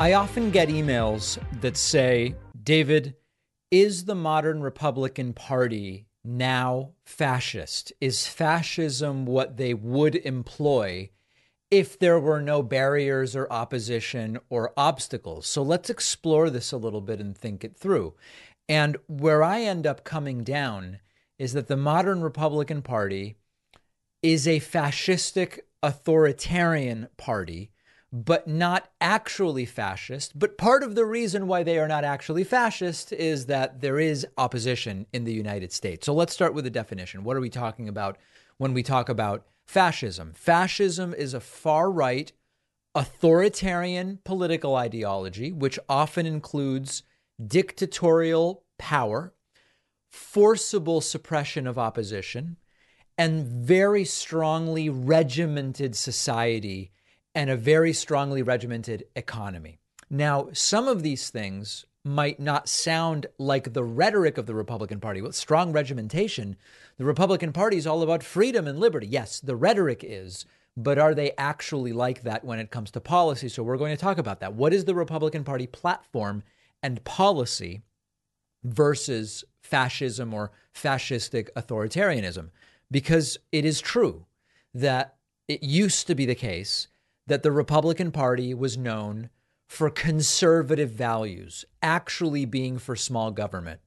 I often get emails that say, David, is the modern Republican Party now fascist? Is fascism what they would employ if there were no barriers or opposition or obstacles? So let's explore this a little bit and think it through. And where I end up coming down is that the modern Republican Party is a fascistic authoritarian party but not actually fascist. But part of the reason why they are not actually fascist is that there is opposition in the United States. So let's start with the definition. What are we talking about when we talk about fascism? Fascism is a far right, authoritarian political ideology, which often includes dictatorial power, forcible suppression of opposition, and very strongly regimented society and a very strongly regimented economy. Now, some of these things might not sound like the rhetoric of the Republican Party. With strong regimentation, the Republican Party is all about freedom and liberty. Yes, the rhetoric is, but are they actually like that when it comes to policy? So we're going to talk about that. What is the Republican Party platform and policy versus fascism or fascistic authoritarianism? Because it is true that it used to be the case that the Republican Party was known for conservative values, actually being for small government,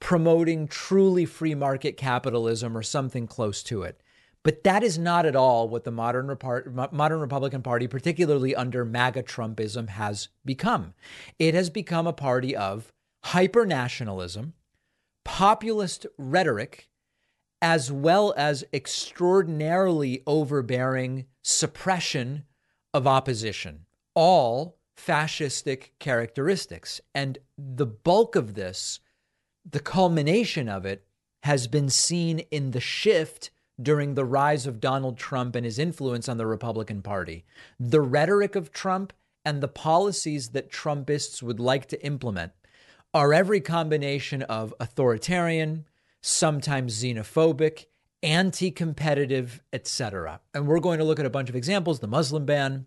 promoting truly free market capitalism or something close to it. But that is not at all what the modern, Repar- modern Republican Party, particularly under MAGA Trumpism, has become. It has become a party of hyper nationalism, populist rhetoric, as well as extraordinarily overbearing suppression of opposition, all fascistic characteristics. And the bulk of this, the culmination of it, has been seen in the shift during the rise of Donald Trump and his influence on the Republican Party. The rhetoric of Trump and the policies that Trumpists would like to implement are every combination of authoritarian, sometimes xenophobic, anti competitive, etc. And we're going to look at a bunch of examples the Muslim ban,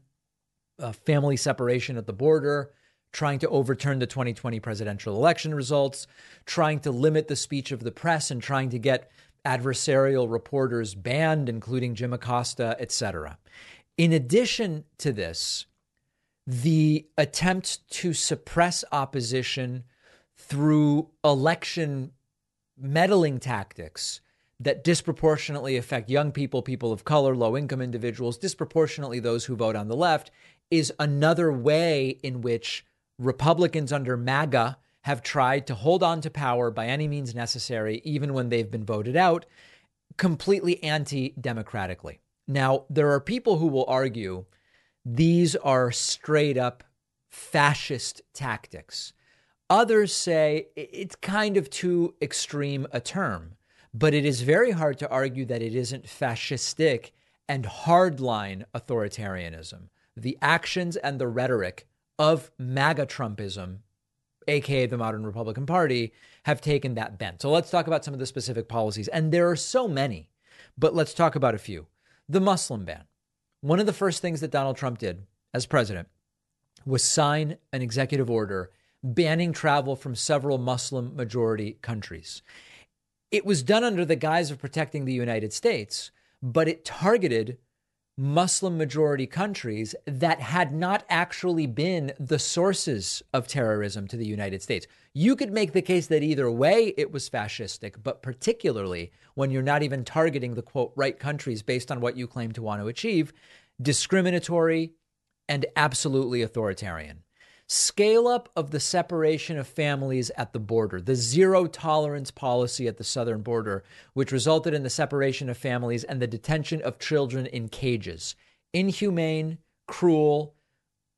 uh, family separation at the border, trying to overturn the 2020 presidential election results, trying to limit the speech of the press, and trying to get adversarial reporters banned, including Jim Acosta, etc. In addition to this, the attempt to suppress opposition through election meddling tactics that disproportionately affect young people, people of color, low income individuals, disproportionately those who vote on the left, is another way in which Republicans under MAGA have tried to hold on to power by any means necessary, even when they've been voted out, completely anti democratically. Now, there are people who will argue these are straight up fascist tactics. Others say it's kind of too extreme a term. But it is very hard to argue that it isn't fascistic and hardline authoritarianism. The actions and the rhetoric of MAGA Trumpism, aka the modern Republican Party, have taken that bent. So let's talk about some of the specific policies. And there are so many, but let's talk about a few. The Muslim ban. One of the first things that Donald Trump did as president was sign an executive order banning travel from several Muslim majority countries. It was done under the guise of protecting the United States, but it targeted Muslim majority countries that had not actually been the sources of terrorism to the United States. You could make the case that either way it was fascistic, but particularly when you're not even targeting the quote right countries based on what you claim to want to achieve, discriminatory and absolutely authoritarian scale up of the separation of families at the border, the zero tolerance policy at the southern border, which resulted in the separation of families and the detention of children in cages. Inhumane, cruel,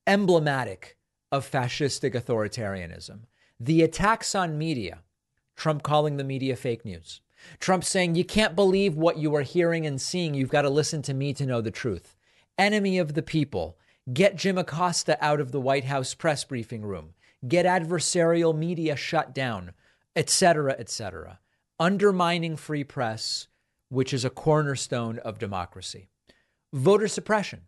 emblematic of fascistic authoritarianism. The attacks on media, Trump calling the media fake news. Trump saying, You can't believe what you are hearing and seeing. You've got to listen to me to know the truth. Enemy of the people Get Jim Acosta out of the White House press briefing room. Get adversarial media shut down, etc., etc. Undermining free press, which is a cornerstone of democracy. Voter suppression,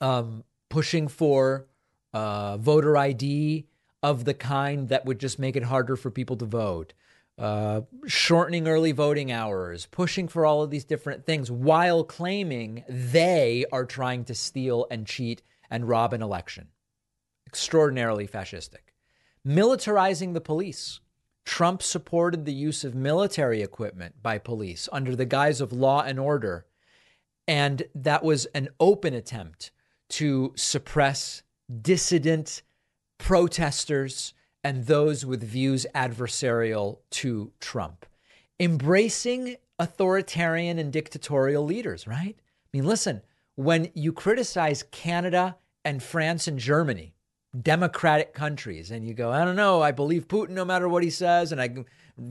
um, pushing for uh, voter ID of the kind that would just make it harder for people to vote, uh, shortening early voting hours, pushing for all of these different things while claiming they are trying to steal and cheat and rob an election. Extraordinarily fascistic. Militarizing the police. Trump supported the use of military equipment by police under the guise of law and order. And that was an open attempt to suppress dissident protesters and those with views adversarial to Trump. Embracing authoritarian and dictatorial leaders, right? I mean, listen, when you criticize Canada and France and Germany, democratic countries, and you go, I don't know, I believe Putin no matter what he says, and I,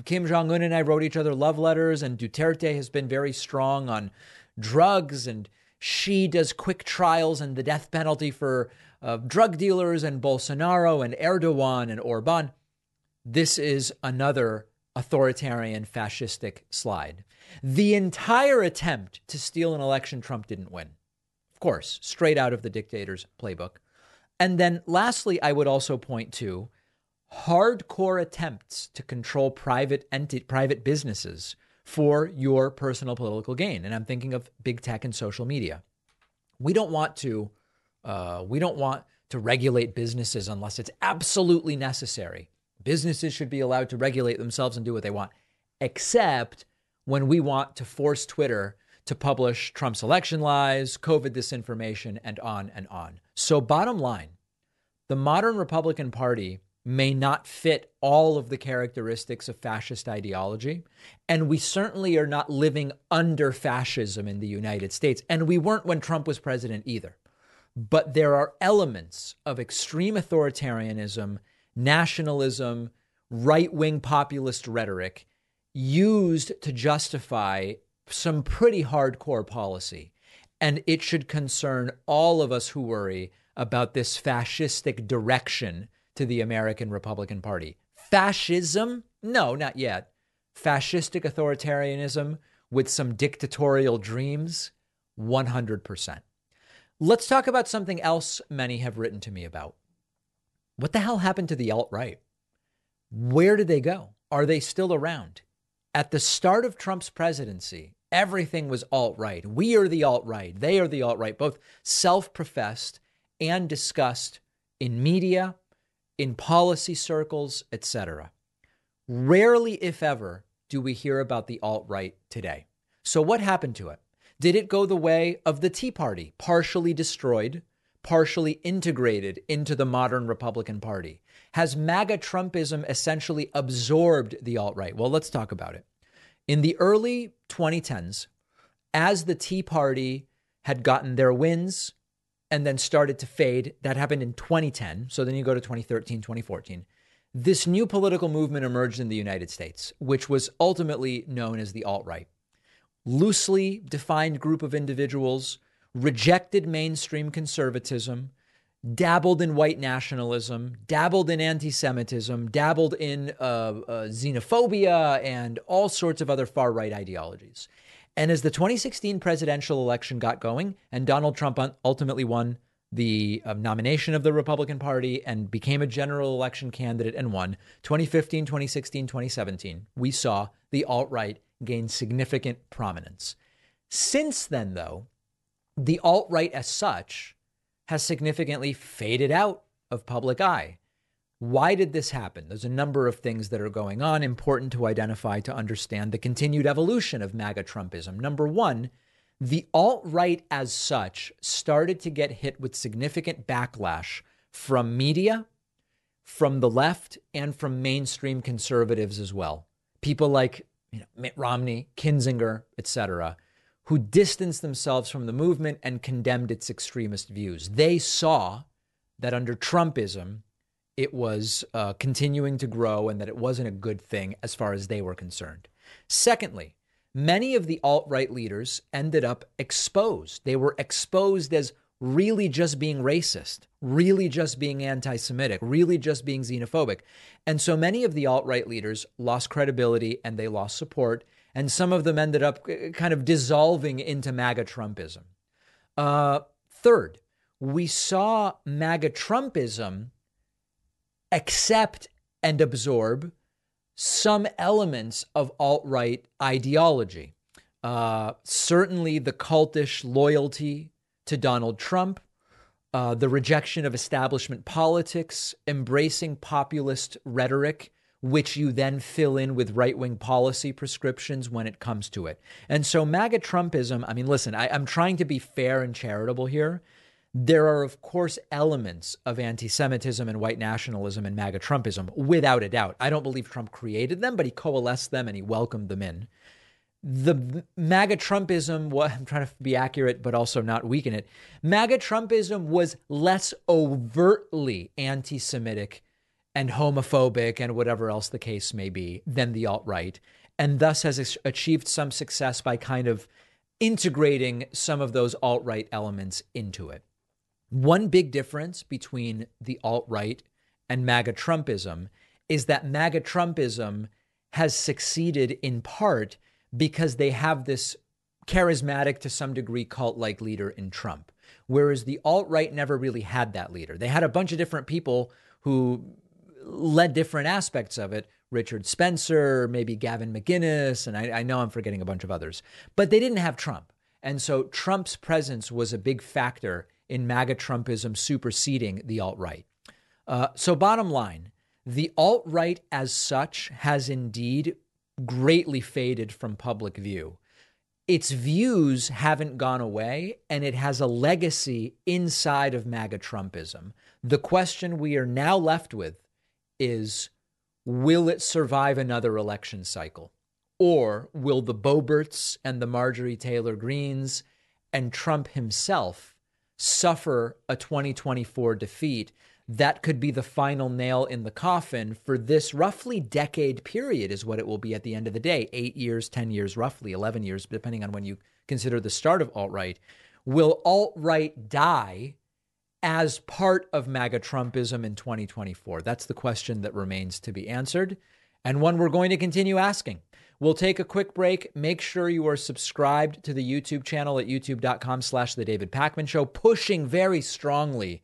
Kim Jong Un and I wrote each other love letters, and Duterte has been very strong on drugs, and she does quick trials and the death penalty for of drug dealers and Bolsonaro and Erdogan and Orban. This is another authoritarian fascistic slide. The entire attempt to steal an election, Trump didn't win. Of course, straight out of the dictator's playbook. And then lastly, I would also point to hardcore attempts to control private enti- private businesses for your personal political gain. And I'm thinking of big tech and social media. We don't want to uh, we don't want to regulate businesses unless it's absolutely necessary. Businesses should be allowed to regulate themselves and do what they want, except when we want to force Twitter to publish Trump's election lies, COVID disinformation, and on and on. So, bottom line, the modern Republican Party may not fit all of the characteristics of fascist ideology. And we certainly are not living under fascism in the United States. And we weren't when Trump was president either. But there are elements of extreme authoritarianism, nationalism, right wing populist rhetoric used to justify some pretty hardcore policy. And it should concern all of us who worry about this fascistic direction to the American Republican Party. Fascism? No, not yet. Fascistic authoritarianism with some dictatorial dreams? 100%. Let's talk about something else many have written to me about. What the hell happened to the alt right? Where did they go? Are they still around? At the start of Trump's presidency, everything was alt right. We are the alt right. They are the alt right, both self professed and discussed in media, in policy circles, etc. Rarely, if ever, do we hear about the alt right today. So, what happened to it? Did it go the way of the Tea Party, partially destroyed, partially integrated into the modern Republican Party? Has MAGA Trumpism essentially absorbed the alt right? Well, let's talk about it. In the early 2010s, as the Tea Party had gotten their wins and then started to fade, that happened in 2010. So then you go to 2013, 2014. This new political movement emerged in the United States, which was ultimately known as the alt right loosely defined group of individuals rejected mainstream conservatism, dabbled in white nationalism, dabbled in anti Semitism, dabbled in uh, uh, xenophobia, and all sorts of other far right ideologies. And as the 2016 presidential election got going, and Donald Trump ultimately won the uh, nomination of the Republican Party and became a general election candidate and won 2015, 2016, 2017, we saw the alt right gained significant prominence. Since then, though, the alt right as such has significantly faded out of public eye. Why did this happen? There's a number of things that are going on, important to identify to understand the continued evolution of MAGA Trumpism. Number one, the alt right as such started to get hit with significant backlash from media, from the left, and from mainstream conservatives as well. People like you know, Mitt Romney, Kinzinger, etc., who distanced themselves from the movement and condemned its extremist views. They saw that under Trumpism, it was uh, continuing to grow and that it wasn't a good thing as far as they were concerned. Secondly, many of the alt right leaders ended up exposed. They were exposed as really just being racist, really just being anti Semitic, really just being xenophobic. And so many of the alt right leaders lost credibility and they lost support. And some of them ended up kind of dissolving into MAGA Trumpism. Uh, third, we saw MAGA Trumpism accept and absorb some elements of alt right ideology. Uh, certainly, the cultish loyalty to Donald Trump, uh, the rejection of establishment politics, embracing populist rhetoric, which you then fill in with right wing policy prescriptions when it comes to it. And so, MAGA Trumpism, I mean, listen, I, I'm trying to be fair and charitable here. There are, of course, elements of anti Semitism and white nationalism and MAGA Trumpism, without a doubt. I don't believe Trump created them, but he coalesced them and he welcomed them in. The MAGA Trumpism, well, I'm trying to be accurate, but also not weaken it. MAGA Trumpism was less overtly anti Semitic and homophobic and whatever else the case may be than the alt right, and thus has achieved some success by kind of integrating some of those alt right elements into it. One big difference between the alt right and MAGA Trumpism is that MAGA Trumpism has succeeded in part because they have this charismatic to some degree cult like leader in Trump. Whereas the alt right never really had that leader. They had a bunch of different people who led different aspects of it. Richard Spencer, maybe Gavin McInnes, and I, I know I'm forgetting a bunch of others. But they didn't have Trump. And so Trump's presence was a big factor in MAGA Trumpism superseding the alt right. Uh, so, bottom line, the alt right as such has indeed greatly faded from public view. Its views haven't gone away, and it has a legacy inside of MAGA Trumpism. The question we are now left with is will it survive another election cycle? Or will the Boberts and the Marjorie Taylor Greens and Trump himself suffer a 2024 defeat, that could be the final nail in the coffin for this roughly decade period, is what it will be at the end of the day eight years, 10 years, roughly 11 years, depending on when you consider the start of alt right. Will alt right die as part of MAGA Trumpism in 2024? That's the question that remains to be answered, and one we're going to continue asking. We'll take a quick break. Make sure you are subscribed to the YouTube channel at youtube.com slash the David Pakman Show, pushing very strongly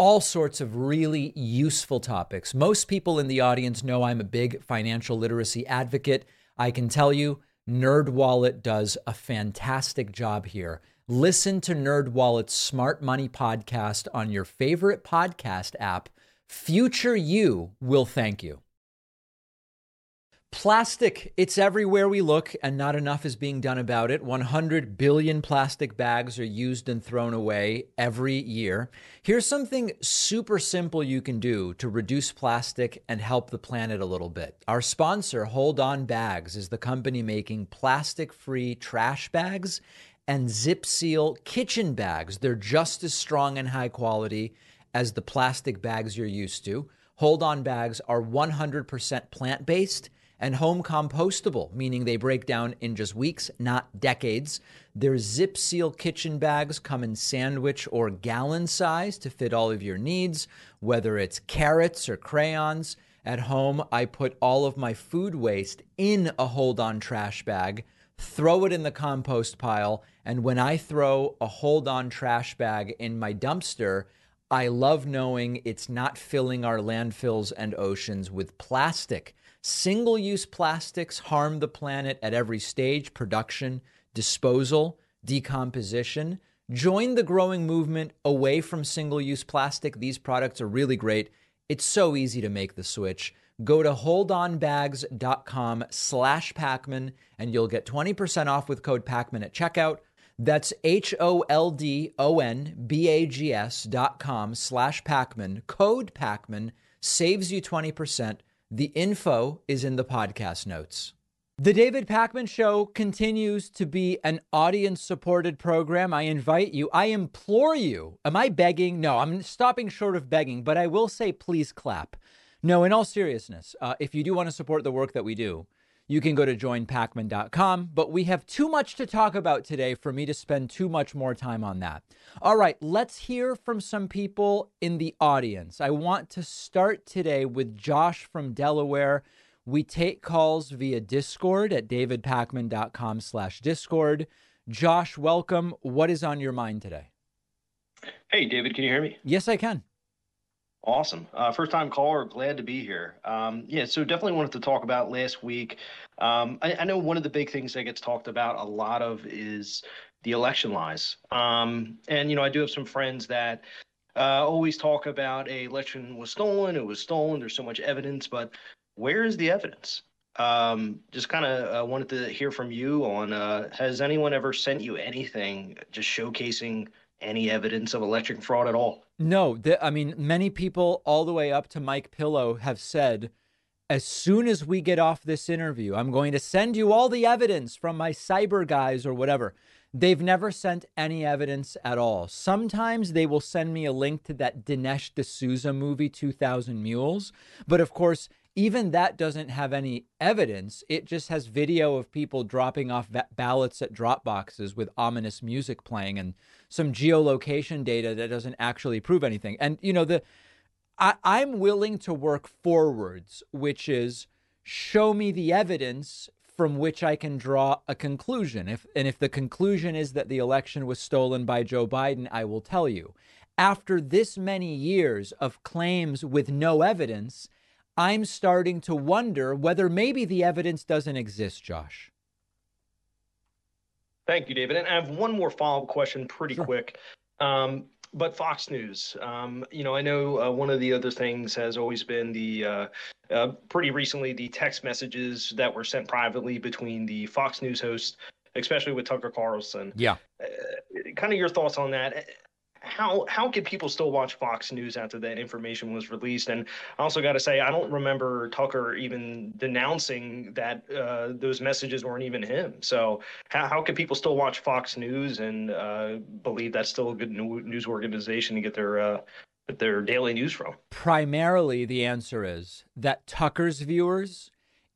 All sorts of really useful topics. Most people in the audience know I'm a big financial literacy advocate. I can tell you, NerdWallet does a fantastic job here. Listen to NerdWallet's Smart Money podcast on your favorite podcast app. Future you will thank you. Plastic, it's everywhere we look, and not enough is being done about it. 100 billion plastic bags are used and thrown away every year. Here's something super simple you can do to reduce plastic and help the planet a little bit. Our sponsor, Hold On Bags, is the company making plastic free trash bags and zip seal kitchen bags. They're just as strong and high quality as the plastic bags you're used to. Hold On bags are 100% plant based and home compostable, meaning they break down in just weeks, not decades. Their zip seal kitchen bags come in sandwich or gallon size to fit all of your needs, whether it's carrots or crayons. At home, I put all of my food waste in a hold on trash bag, throw it in the compost pile, and when I throw a hold on trash bag in my dumpster, I love knowing it's not filling our landfills and oceans with plastic Single use plastics harm the planet at every stage production, disposal, decomposition. Join the growing movement away from single use plastic. These products are really great. It's so easy to make the switch. Go to holdonbags.com slash Pakman and you'll get 20% off with code Pakman at checkout. That's H O L D O N B A G S dot com slash Pakman. Code Pakman saves you 20%. The info is in the podcast notes. The David Pakman Show continues to be an audience supported program. I invite you, I implore you. Am I begging? No, I'm stopping short of begging, but I will say please clap. No, in all seriousness, uh, if you do want to support the work that we do, you can go to joinpakman.com. But we have too much to talk about today for me to spend too much more time on that. All right, let's hear from some people in the audience. I want to start today with Josh from Delaware. We take calls via Discord at davidpakman.com slash Discord. Josh, welcome. What is on your mind today? Hey, David, can you hear me? Yes, I can. Awesome. Uh, first time caller, glad to be here. Um, yeah, so definitely wanted to talk about last week. Um, I, I, know one of the big things that gets talked about a lot of is the election lies. Um, and, you know, I do have some friends that uh, always talk about a election was stolen, it was stolen, there's so much evidence, but where is the evidence? Um, just kind of uh, wanted to hear from you on uh, has anyone ever sent you anything just showcasing any evidence of election fraud at all? No, I mean, many people all the way up to Mike Pillow have said, as soon as we get off this interview, I'm going to send you all the evidence from my cyber guys or whatever. They've never sent any evidence at all. Sometimes they will send me a link to that Dinesh D'Souza movie, 2000 Mules. But of course, even that doesn't have any evidence. It just has video of people dropping off ballots at drop boxes with ominous music playing and some geolocation data that doesn't actually prove anything. And you know, the I, I'm willing to work forwards, which is show me the evidence from which I can draw a conclusion. If and if the conclusion is that the election was stolen by Joe Biden, I will tell you. After this many years of claims with no evidence, I'm starting to wonder whether maybe the evidence doesn't exist, Josh. Thank you, David. And I have one more follow up question pretty sure. quick. Um, but Fox News, um, you know, I know uh, one of the other things has always been the uh, uh, pretty recently the text messages that were sent privately between the Fox News host, especially with Tucker Carlson. Yeah. Uh, kind of your thoughts on that how how could people still watch Fox News after that information was released? And I also got to say, I don't remember Tucker even denouncing that uh, those messages weren't even him. So how how can people still watch Fox News and uh, believe that's still a good news organization to get their uh, their daily news from? Primarily, the answer is that Tucker's viewers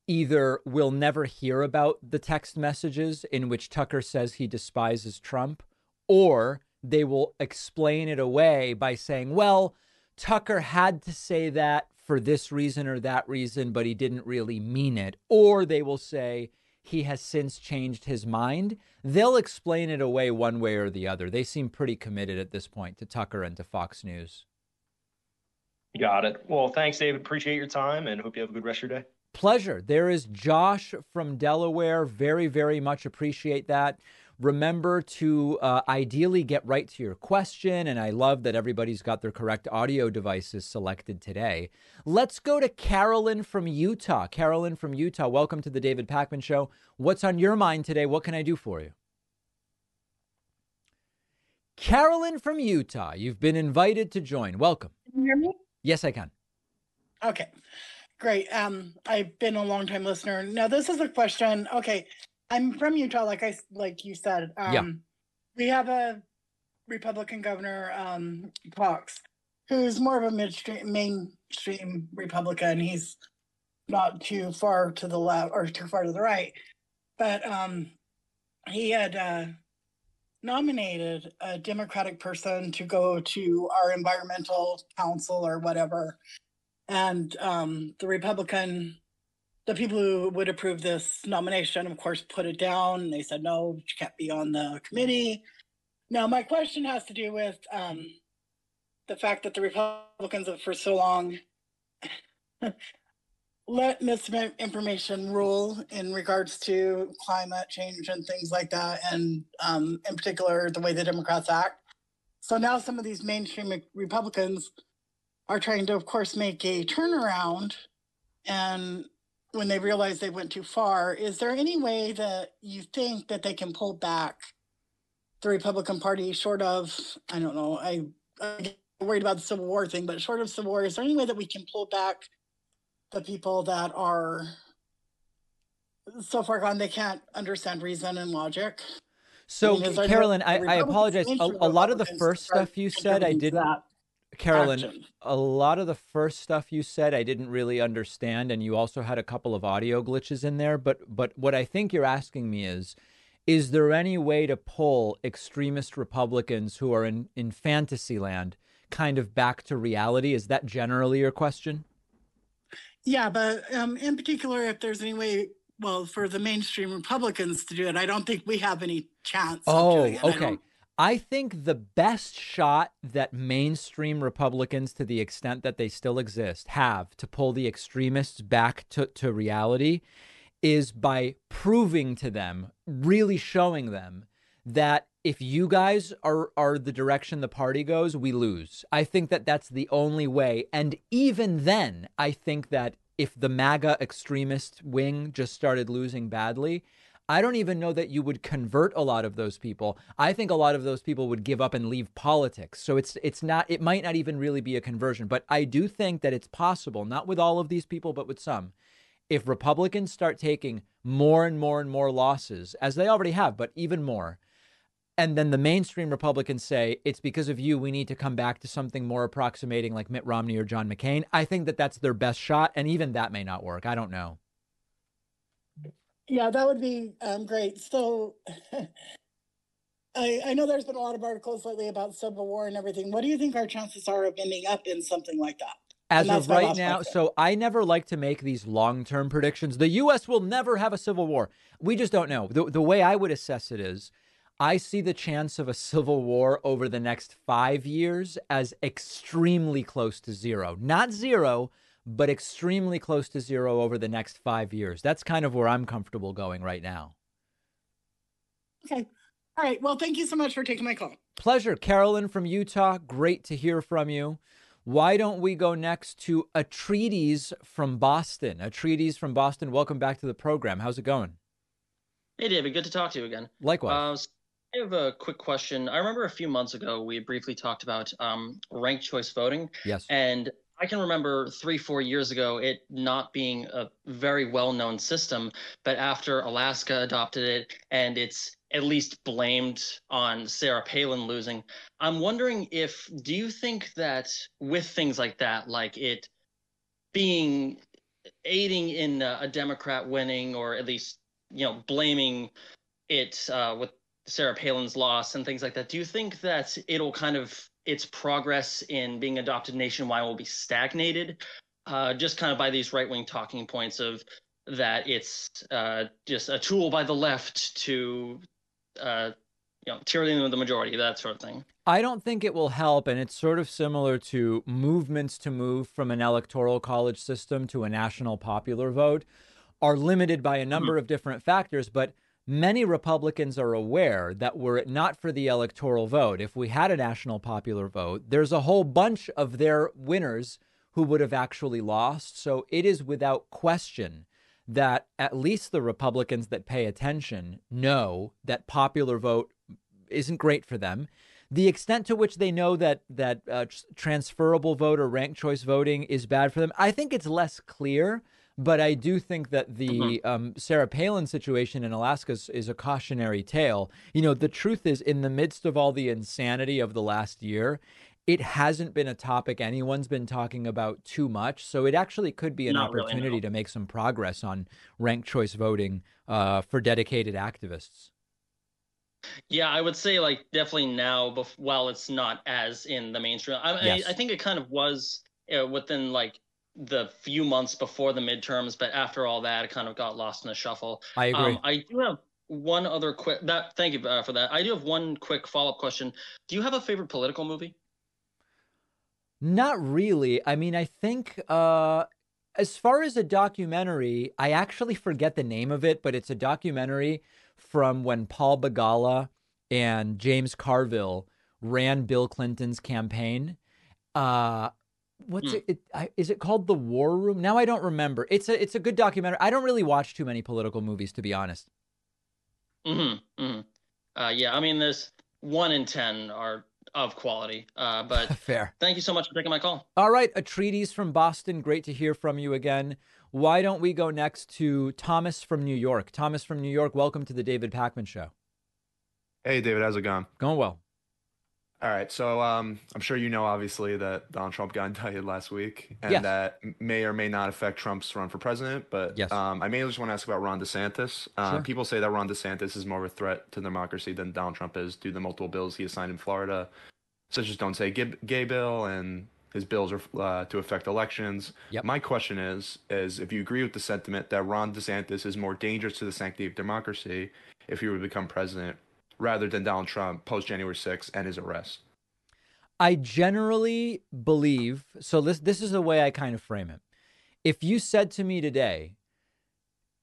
either will never hear about the text messages in which Tucker says he despises Trump, or they will explain it away by saying, well, Tucker had to say that for this reason or that reason, but he didn't really mean it. Or they will say he has since changed his mind. They'll explain it away one way or the other. They seem pretty committed at this point to Tucker and to Fox News. Got it. Well, thanks, David. Appreciate your time and hope you have a good rest of your day. Pleasure. There is Josh from Delaware. Very, very much appreciate that. Remember to uh, ideally get right to your question. And I love that everybody's got their correct audio devices selected today. Let's go to Carolyn from Utah. Carolyn from Utah, welcome to the David Pakman Show. What's on your mind today? What can I do for you? Carolyn from Utah, you've been invited to join. Welcome. Can you hear me? Yes, I can. Okay, great. Um, I've been a long time listener. Now, this is a question. Okay, I'm from Utah, like I like you said. Um, yeah. We have a Republican governor, um, Cox, who's more of a midstream, mainstream Republican. He's not too far to the left or too far to the right, but um, he had uh, nominated a Democratic person to go to our environmental council or whatever, and um, the Republican the people who would approve this nomination, of course, put it down. They said, no, you can't be on the committee. Now, my question has to do with um, the fact that the Republicans have for so long let misinformation rule in regards to climate change and things like that, and um, in particular, the way the Democrats act. So now some of these mainstream Republicans are trying to, of course, make a turnaround and when they realize they went too far. Is there any way that you think that they can pull back the Republican Party, short of I don't know, I, I'm worried about the Civil War thing, but short of Civil War, is there any way that we can pull back the people that are so far gone they can't understand reason and logic. So, I mean, Carolyn, I, I apologize. A, a lot of the first stuff you said, I didn't. Carolyn, action. a lot of the first stuff you said, I didn't really understand, and you also had a couple of audio glitches in there. But, but what I think you're asking me is, is there any way to pull extremist Republicans who are in in fantasy land kind of back to reality? Is that generally your question? Yeah, but um, in particular, if there's any way well, for the mainstream Republicans to do it, I don't think we have any chance. Oh, okay. I, think the best shot that mainstream Republicans, to the extent that they still exist, have to pull the extremists back to, to reality is by proving to them, really showing them that if you guys are are the direction the party goes, we lose. I think that that's the only way. And even then, I think that if the MAGA extremist wing just started losing badly, I don't even know that you would convert a lot of those people. I think a lot of those people would give up and leave politics. So it's it's not it might not even really be a conversion, but I do think that it's possible, not with all of these people but with some. If Republicans start taking more and more and more losses, as they already have, but even more, and then the mainstream Republicans say it's because of you we need to come back to something more approximating like Mitt Romney or John McCain. I think that that's their best shot, and even that may not work. I don't know. Yeah, that would be um, great. So, I, I know there's been a lot of articles lately about civil war and everything. What do you think our chances are of ending up in something like that? As of right now, so I never like to make these long term predictions. The U.S. will never have a civil war. We just don't know. The, the way I would assess it is I see the chance of a civil war over the next five years as extremely close to zero. Not zero, but extremely close to zero over the next five years. That's kind of where I'm comfortable going right now. Okay. All right. Well, thank you so much for taking my call. Pleasure. Carolyn from Utah, great to hear from you. Why don't we go next to Atreides from Boston? Atreides from Boston, welcome back to the program. How's it going? Hey, David. Good to talk to you again. Likewise. Uh, I have a quick question. I remember a few months ago we briefly talked about um, ranked choice voting. Yes. And I can remember three, four years ago it not being a very well known system, but after Alaska adopted it and it's at least blamed on Sarah Palin losing, I'm wondering if, do you think that with things like that, like it being aiding in a Democrat winning or at least, you know, blaming it uh, with Sarah Palin's loss and things like that, do you think that it'll kind of its progress in being adopted nationwide will be stagnated, uh, just kind of by these right wing talking points of that it's uh, just a tool by the left to, uh, you know, tyranny the majority, that sort of thing. I don't think it will help, and it's sort of similar to movements to move from an electoral college system to a national popular vote are limited by a number mm-hmm. of different factors, but Many Republicans are aware that were it not for the electoral vote, if we had a national popular vote, there's a whole bunch of their winners who would have actually lost. So it is without question that at least the Republicans that pay attention know that popular vote isn't great for them. The extent to which they know that that uh, transferable vote or ranked choice voting is bad for them, I think it's less clear. But I do think that the mm-hmm. um, Sarah Palin situation in Alaska is, is, a cautionary tale. You know, the truth is, in the midst of all the insanity of the last year, it hasn't been a topic anyone's been talking about too much. So it actually could be an Not opportunity really, no. to make some progress on ranked choice voting uh, for dedicated activists. Yeah, I would say like definitely now, bef- while it's not as in the mainstream. I, yes. I, I think it kind of was uh, within like the few months before the midterms, but after all that, it kind of got lost in the shuffle. I agree. Um, I do have one other quick that. Thank you uh, for that. I do have one quick follow up question. Do you have a favorite political movie? Not really. I mean, I think uh, as far as a documentary, I actually forget the name of it, but it's a documentary from when Paul Begala and James Carville ran Bill Clinton's campaign. Uh, what's mm. it, it I, is it called the war room now i don't remember it's a it's a good documentary i don't really watch too many political movies to be honest mm-hmm, mm-hmm. Uh, yeah i mean there's one in ten are of quality. Uh, but fair. Thank you so much for taking my call. All right, Atreides from Boston. Great to hear from you again. Why don't we go next to Thomas from New York? Thomas from New York, welcome to the David Pakman Show. Hey, David, how's it going? Going well. All right, so um, I'm sure you know, obviously, that Donald Trump got indicted last week, and yes. that may or may not affect Trump's run for president. But yes. um, I mainly just want to ask about Ron DeSantis. Uh, sure. People say that Ron DeSantis is more of a threat to democracy than Donald Trump is due to the multiple bills he has signed in Florida, such as Don't Say Gay, gay Bill and his bills are uh, to affect elections. Yep. My question is, is if you agree with the sentiment that Ron DeSantis is more dangerous to the sanctity of democracy if he were to become president, rather than Donald Trump post January 6th and his arrest. I generally believe so. This this is the way I kind of frame it. If you said to me today,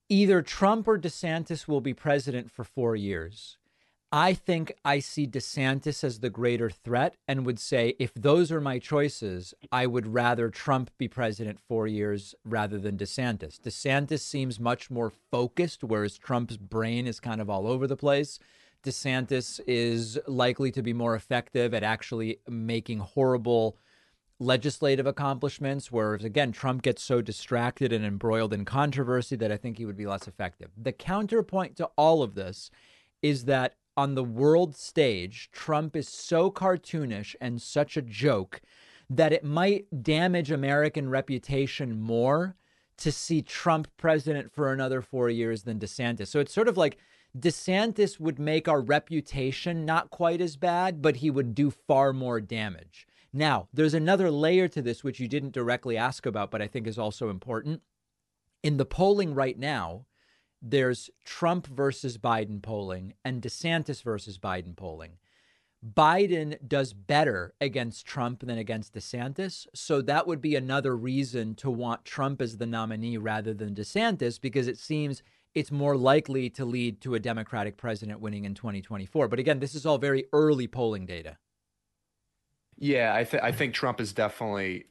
either Trump or DeSantis will be president for four years, I think I see DeSantis as the greater threat and would say, if those are my choices, I would rather Trump be president four years rather than DeSantis. DeSantis seems much more focused, whereas Trump's brain is kind of all over the place. DeSantis is likely to be more effective at actually making horrible legislative accomplishments, whereas again, Trump gets so distracted and embroiled in controversy that I think he would be less effective. The counterpoint to all of this is that on the world stage, Trump is so cartoonish and such a joke that it might damage American reputation more to see Trump president for another four years than DeSantis. So it's sort of like DeSantis would make our reputation not quite as bad, but he would do far more damage. Now, there's another layer to this, which you didn't directly ask about, but I think is also important. In the polling right now, there's Trump versus Biden polling and DeSantis versus Biden polling. Biden does better against Trump than against DeSantis. So that would be another reason to want Trump as the nominee rather than DeSantis because it seems it's more likely to lead to a Democratic president winning in 2024. But again, this is all very early polling data. Yeah, I, th- I think Trump is definitely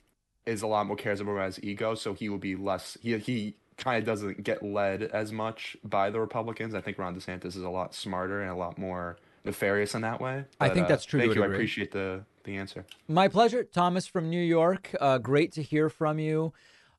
is a lot more cares about his ego, so he will be less. He he kind of doesn't get led as much by the Republicans. I think Ron DeSantis is a lot smarter and a lot more nefarious in that way. But, I think that's true. Uh, thank you. Agree. I appreciate the the answer. My pleasure, Thomas from New York. Uh, great to hear from you.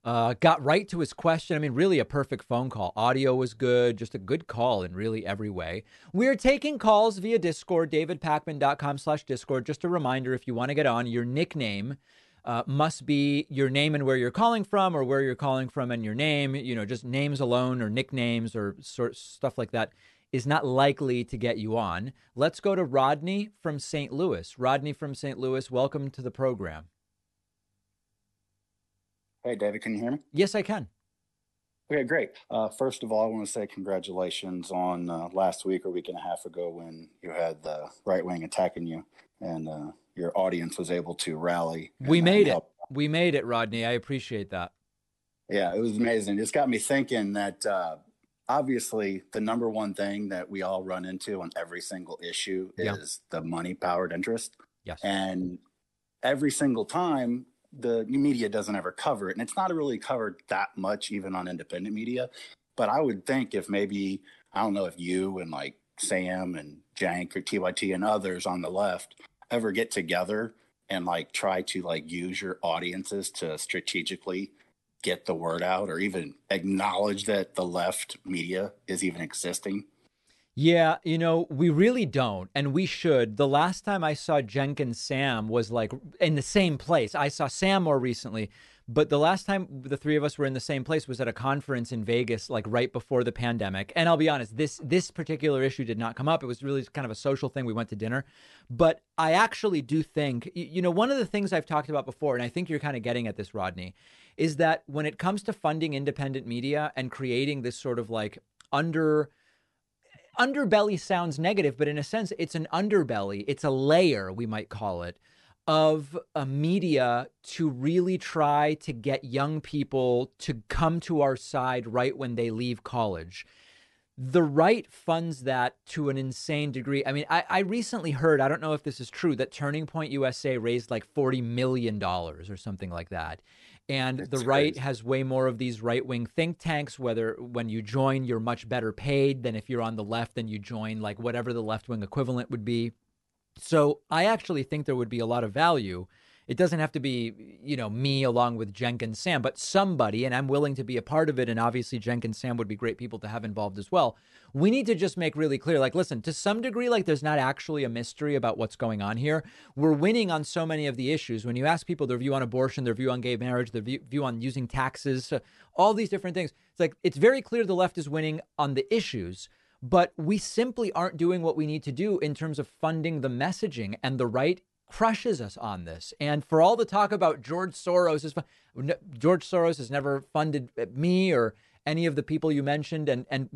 Uh, got right to his question. I mean, really a perfect phone call. Audio was good, just a good call in really every way. We're taking calls via Discord, davidpakman.com slash Discord. Just a reminder, if you want to get on, your nickname uh, must be your name and where you're calling from, or where you're calling from and your name. You know, just names alone or nicknames or sort stuff like that is not likely to get you on. Let's go to Rodney from St. Louis. Rodney from St. Louis, welcome to the program. Hey, David, can you hear me? Yes, I can. Okay, great. Uh, first of all, I want to say congratulations on uh, last week or week and a half ago when you had the right wing attacking you and uh, your audience was able to rally. We made it. We made it, Rodney. I appreciate that. Yeah, it was amazing. It's got me thinking that uh, obviously the number one thing that we all run into on every single issue Yeah. is the money powered interest. Yes. And every single time the media doesn't ever cover it. And it's not really covered that much, even on independent media. But I would think if maybe, I don't know if you and like Sam and Cenk or TYT and others on the left ever get together and like try to like use your audiences to strategically get the word out or even acknowledge that the left media is even existing. Yeah, you know, we really don't, and we should. The last time I saw Cenk and Sam was like in the same place. I saw Sam more recently, but the last time the three of us were in the same place was at a conference in Vegas, like right before the pandemic. And I'll be honest, this this particular issue did not come up. It was really kind of a social thing. We went to dinner, but I actually do think, you know, one of the things I've talked about before, and I think you're kind of getting at this, Rodney, is that when it comes to funding independent media and creating this sort of like under underbelly sounds negative, but in a sense, it's an underbelly. It's a layer, we might call it, of a media to really try to get young people to come to our side right when they leave college. The right funds that to an insane degree. I mean, I, I recently heard, I don't know if this is true, that Turning Point USA raised like $40 million or something like that. And That's the right crazy. has way more of these right wing think tanks, whether when you join, you're much better paid than if you're on the left and you join like whatever the left wing equivalent would be. So I actually think there would be a lot of value. It doesn't have to be, you know, me along with Cenk and Sam, but somebody, and I'm willing to be a part of it. And obviously, Cenk and Sam would be great people to have involved as well. We need to just make really clear like, listen, to some degree, like, there's not actually a mystery about what's going on here. We're winning on so many of the issues. When you ask people their view on abortion, their view on gay marriage, their view, view on using taxes, uh, all these different things, it's like, it's very clear the left is winning on the issues but we simply aren't doing what we need to do in terms of funding the messaging and the right crushes us on this. And for all the talk about George Soros is George Soros has never funded uh, me or any of the people you mentioned, and and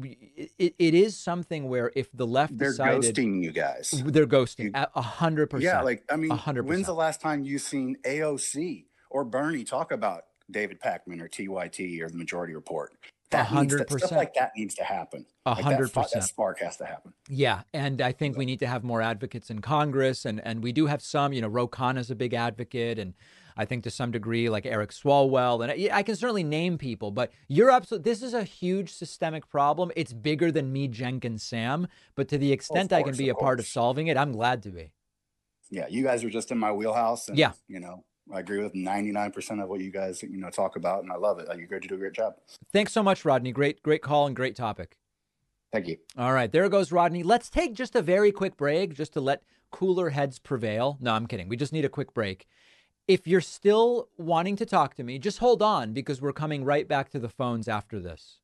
it, it is something where if the left they're decided, ghosting you guys, they're ghosting a hundred percent. Yeah, like I mean, 100%. when's the last time you've seen AOC or Bernie talk about David Pakman or TYT or the Majority Report? That hundred percent stuff like that needs to happen. A hundred percent. That spark has to happen. Yeah, and I think we need to have more advocates in Congress, and and we do have some. You know, Ro Khanna is a big advocate, and I think to some degree, like Eric Swalwell, and I, I can certainly name people. But you're absolutely. This is a huge systemic problem. It's bigger than me, Cenk and, Sam. But to the extent course, I can be a part of solving it, I'm glad to be. Yeah, you guys are just in my wheelhouse. And, yeah, you know, I agree with 99% of what you guys, you know, talk about, and I love it. You guys do a great job. Thanks so much, Rodney. Great, great call and great topic. Thank you. All right, there goes Rodney. Let's take just a very quick break just to let cooler heads prevail. No, I'm kidding. We just need a quick break. If you're still wanting to talk to me, just hold on because we're coming right back to the phones after this.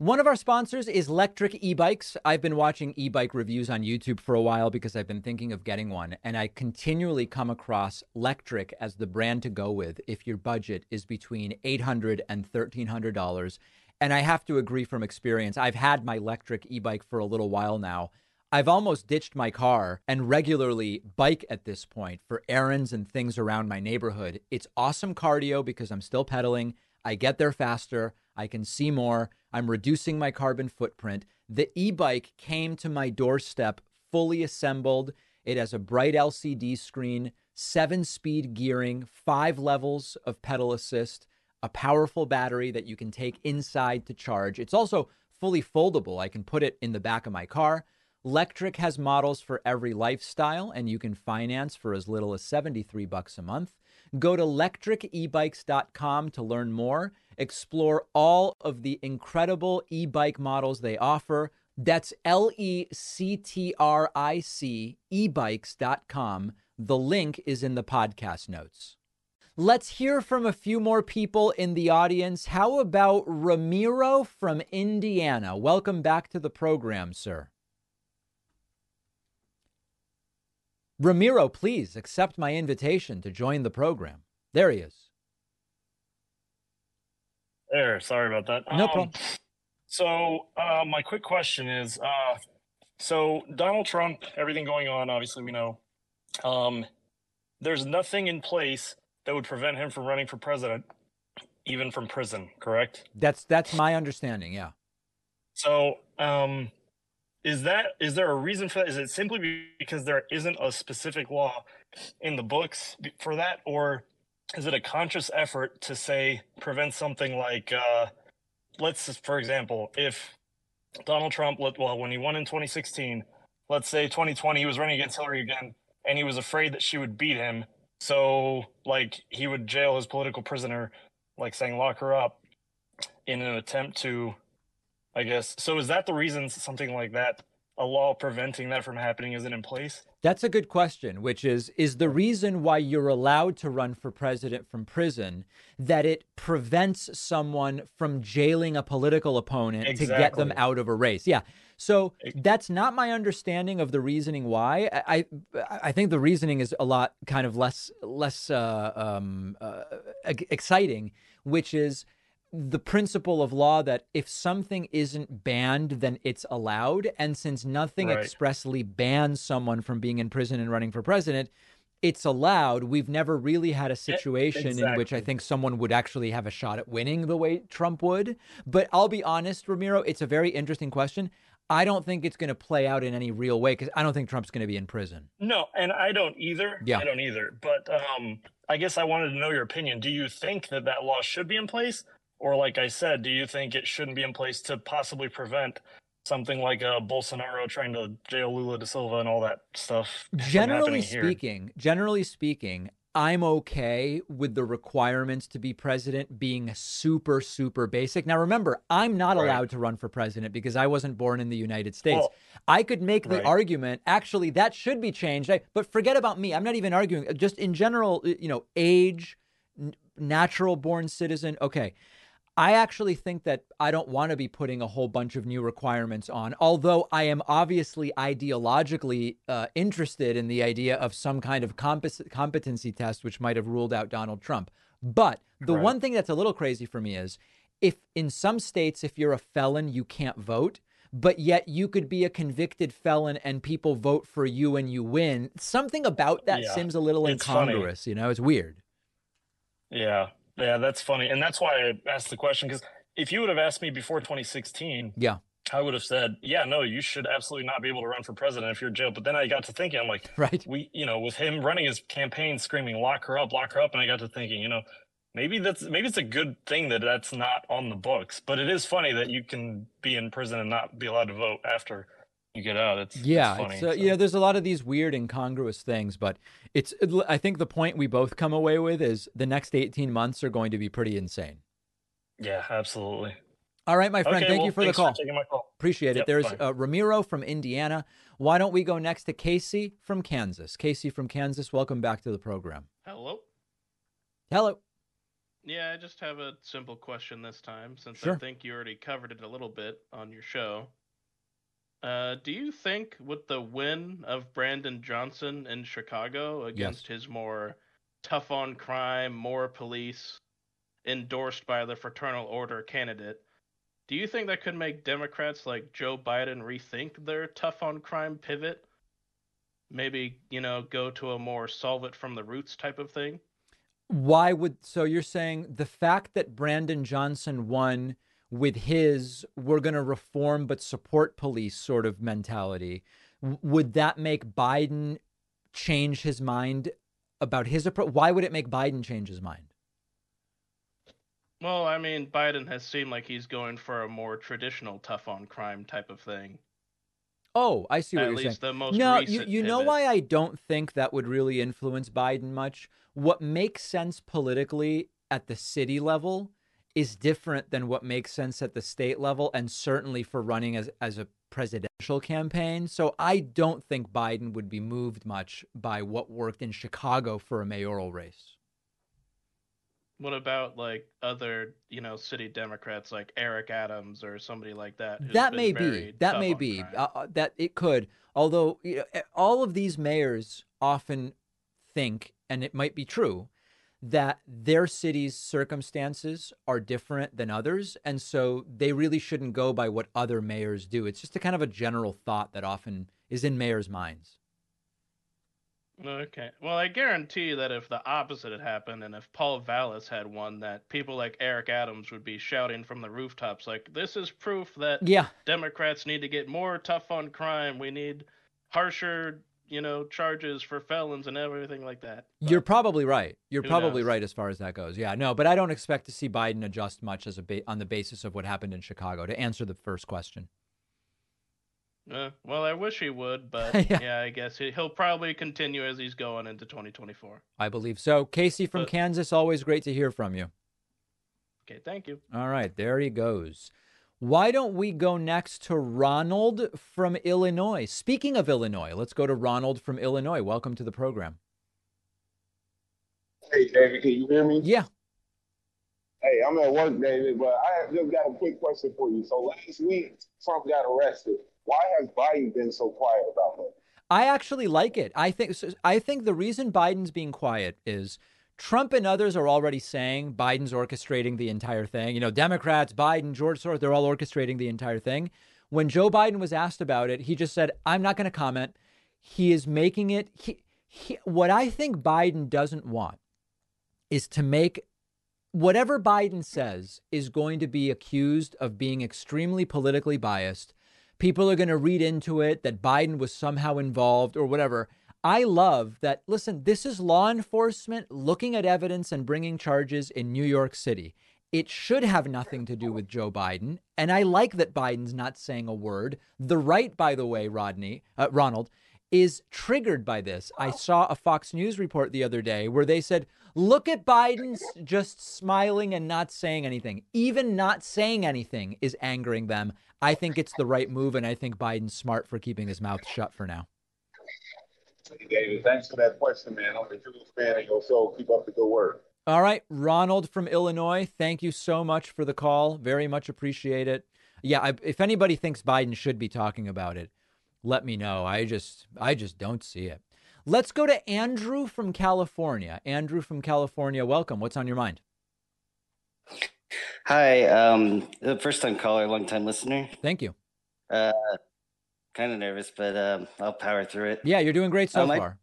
One of our sponsors is Lectric e-bikes. I've been watching e-bike reviews on YouTube for a while because I've been thinking of getting one, and I continually come across Lectric as the brand to go with if your budget is between $800 and $1300. And I have to agree from experience. I've had my Lectric e-bike for a little while now. I've almost ditched my car and regularly bike at this point for errands and things around my neighborhood. It's awesome cardio because I'm still pedaling. I get there faster. I can see more. I'm reducing my carbon footprint. The e bike came to my doorstep fully assembled. It has a bright LCD screen, seven speed gearing, five levels of pedal assist, a powerful battery that you can take inside to charge. It's also fully foldable. I can put it in the back of my car. Lectric has models for every lifestyle, and you can finance for as little as 73 bucks a month. Go to lectricebikes.com to learn more. Explore all of the incredible e bike models they offer. That's L E C T R I C ebikes.com. The link is in the podcast notes. Let's hear from a few more people in the audience. How about Ramiro from Indiana? Welcome back to the program, sir. Ramiro, please accept my invitation to join the program. There he is. There, sorry about that. No um, problem. So, uh, my quick question is uh, so, Donald Trump, everything going on, obviously, we know. Um, there's nothing in place that would prevent him from running for president, even from prison, correct? That's that's my understanding, yeah. So, um, is that is there a reason for that? Is it simply because there isn't a specific law in the books for that, or is it a conscious effort to say prevent something like uh, let's just, for example, if Donald Trump, let, well, when he won in 2016, let's say 2020 he was running against Hillary again, and he was afraid that she would beat him, so like he would jail his political prisoner, like saying lock her up, in an attempt to I guess. So is that the reason something like that, a law preventing that from happening, isn't in place? That's a good question, which is is the reason why you're allowed to run for president from prison that it prevents someone from jailing a political opponent exactly. to get them out of a race. Yeah. So that's not my understanding of the reasoning why. I I think the reasoning is a lot kind of less less uh, um, uh, exciting, which is the principle of law that if something isn't banned, then it's allowed. And since nothing right. expressly bans someone from being in prison and running for president, it's allowed. We've never really had a situation exactly. in which I think someone would actually have a shot at winning the way Trump would. But I'll be honest, Ramiro, it's a very interesting question. I don't think it's going to play out in any real way because I don't think Trump's going to be in prison. No, and I don't either. Yeah. I don't either. But um, I guess I wanted to know your opinion. Do you think that that law should be in place? Or, like I said, do you think it shouldn't be in place to possibly prevent something like uh, Bolsonaro trying to jail Lula da Silva and all that stuff. Generally speaking, generally speaking, I'm okay with the requirements to be president being super, super basic. Now, remember, I'm not right. allowed to run for president because I wasn't born in the United States. Well, I could make the right. argument, actually, that should be changed. but forget about me. I'm not even arguing. Just in general, you know, age, natural born citizen. Okay. I actually think that I don't want to be putting a whole bunch of new requirements on, although I am obviously ideologically uh, interested in the idea of some kind of competency test, which might have ruled out Donald Trump. But the right. one thing that's a little crazy for me is if in some states, if you're a felon, you can't vote, but yet you could be a convicted felon and people vote for you and you win. Something about that yeah. seems a little it's incongruous. Funny. You know, it's weird. Yeah. Yeah, that's funny, and that's why I asked the question because if you would have asked me before 2016, yeah, I would have said, yeah, no, you should absolutely not be able to run for president if you're in jail. But then I got to thinking, I'm like, right, we, you know, with him running his campaign, screaming, lock her up, lock her up, and I got to thinking, you know, maybe that's maybe it's a good thing that that's not on the books. But it is funny that you can be in prison and not be allowed to vote after you get out. It's yeah, it's funny, it's, uh, so. yeah. There's a lot of these weird incongruous things, but it's. I think the point we both come away with is the next 18 months are going to be pretty insane. Yeah, absolutely. All right, my friend. Okay, thank well, you for the call. For call. Appreciate it. Yep, There's uh, Ramiro from Indiana. Why don't we go next to Casey from Kansas? Casey from Kansas, welcome back to the program. Hello. Hello. Yeah, I just have a simple question this time since sure. I think you already covered it a little bit on your show. Uh, do you think with the win of Brandon Johnson in Chicago against yes. his more tough on crime, more police, endorsed by the fraternal order candidate, do you think that could make Democrats like Joe Biden rethink their tough on crime pivot? Maybe, you know, go to a more solve it from the roots type of thing? Why would so you're saying the fact that Brandon Johnson won with his we're going to reform but support police sort of mentality, would that make Biden change his mind about his approach? Why would it make Biden change his mind? Well, I mean, Biden has seemed like he's going for a more traditional tough on crime type of thing. Oh, I see what At you're least saying. The most no, you, you know why I don't think that would really influence Biden much? What makes sense politically at the city level is different than what makes sense at the state level and certainly for running as, as a presidential campaign. So I don't think Biden would be moved much by what worked in Chicago for a mayoral race. What about like other, you know, city Democrats like Eric Adams or somebody like that? That may be. That may be. Uh, uh, that it could. Although you know, eh, all of these mayors often think, and it might be true, that their city's circumstances are different than others. And so they really shouldn't go by what other mayors do. It's just a kind of a general thought that often is in mayors' minds. Okay. Well, I guarantee that if the opposite had happened and if Paul Vallas had won, that people like Eric Adams would be shouting from the rooftops, like, this is proof that yeah. Democrats need to get more tough on crime. We need harsher you know, charges for felons and everything like that. But You're probably right. You're probably knows? right as far as that goes. Yeah, no, but I don't expect to see Biden adjust much as a ba- on the basis of what happened in Chicago. To answer the first question. Uh, well, I wish he would, but yeah. yeah. I guess he, will probably continue as he's going into 2024. I believe so. Casey from but, Kansas, always great to hear from you. Okay, thank you. All right, there he goes. Why don't we go next to Ronald from Illinois? Speaking of Illinois, let's go to Ronald from Illinois. Welcome to the program. Hey, David, can you hear me? Yeah. Hey, I'm at work, David, but I have just got a quick question for you. So last week, Trump got arrested. Why has Biden been so quiet about that? I actually like it. I think I think the reason Biden's being quiet is Trump and others are already saying Biden's orchestrating the entire thing. You know, Democrats, Biden, George Soros, they're all orchestrating the entire thing. When Joe Biden was asked about it, he just said, I'm not going to comment. He is making it. He, he, what I think Biden doesn't want is to make whatever Biden says is going to be accused of being extremely politically biased. People are going to read into it that Biden was somehow involved or whatever. I love that. Listen, this is law enforcement looking at evidence and bringing charges in New York City. it should have nothing to do with Joe Biden. And I like that Biden's not saying a word. The right, by the way, Rodney, uh, Ronald, is triggered by this. I saw a Fox News report the other day where they said, look at Biden just smiling and not saying anything. Even not saying anything is angering them. I think it's the right move, and I think Biden's smart for keeping his mouth shut for now. Hey, David, thanks for that question, man. I'm a true fan of your show. Keep up the good work. All right, Ronald from Illinois, thank you so much for the call. Very much appreciate it. Yeah, I, if anybody thinks Biden should be talking about it, let me know. I just I just don't see it. Let's go to Andrew from California. Andrew from California, welcome. What's on your mind? Hi, um, first time caller, long time listener. Thank you. Uh, kind of nervous, but um, I'll power through it. Yeah, you're doing great so Um, I- far.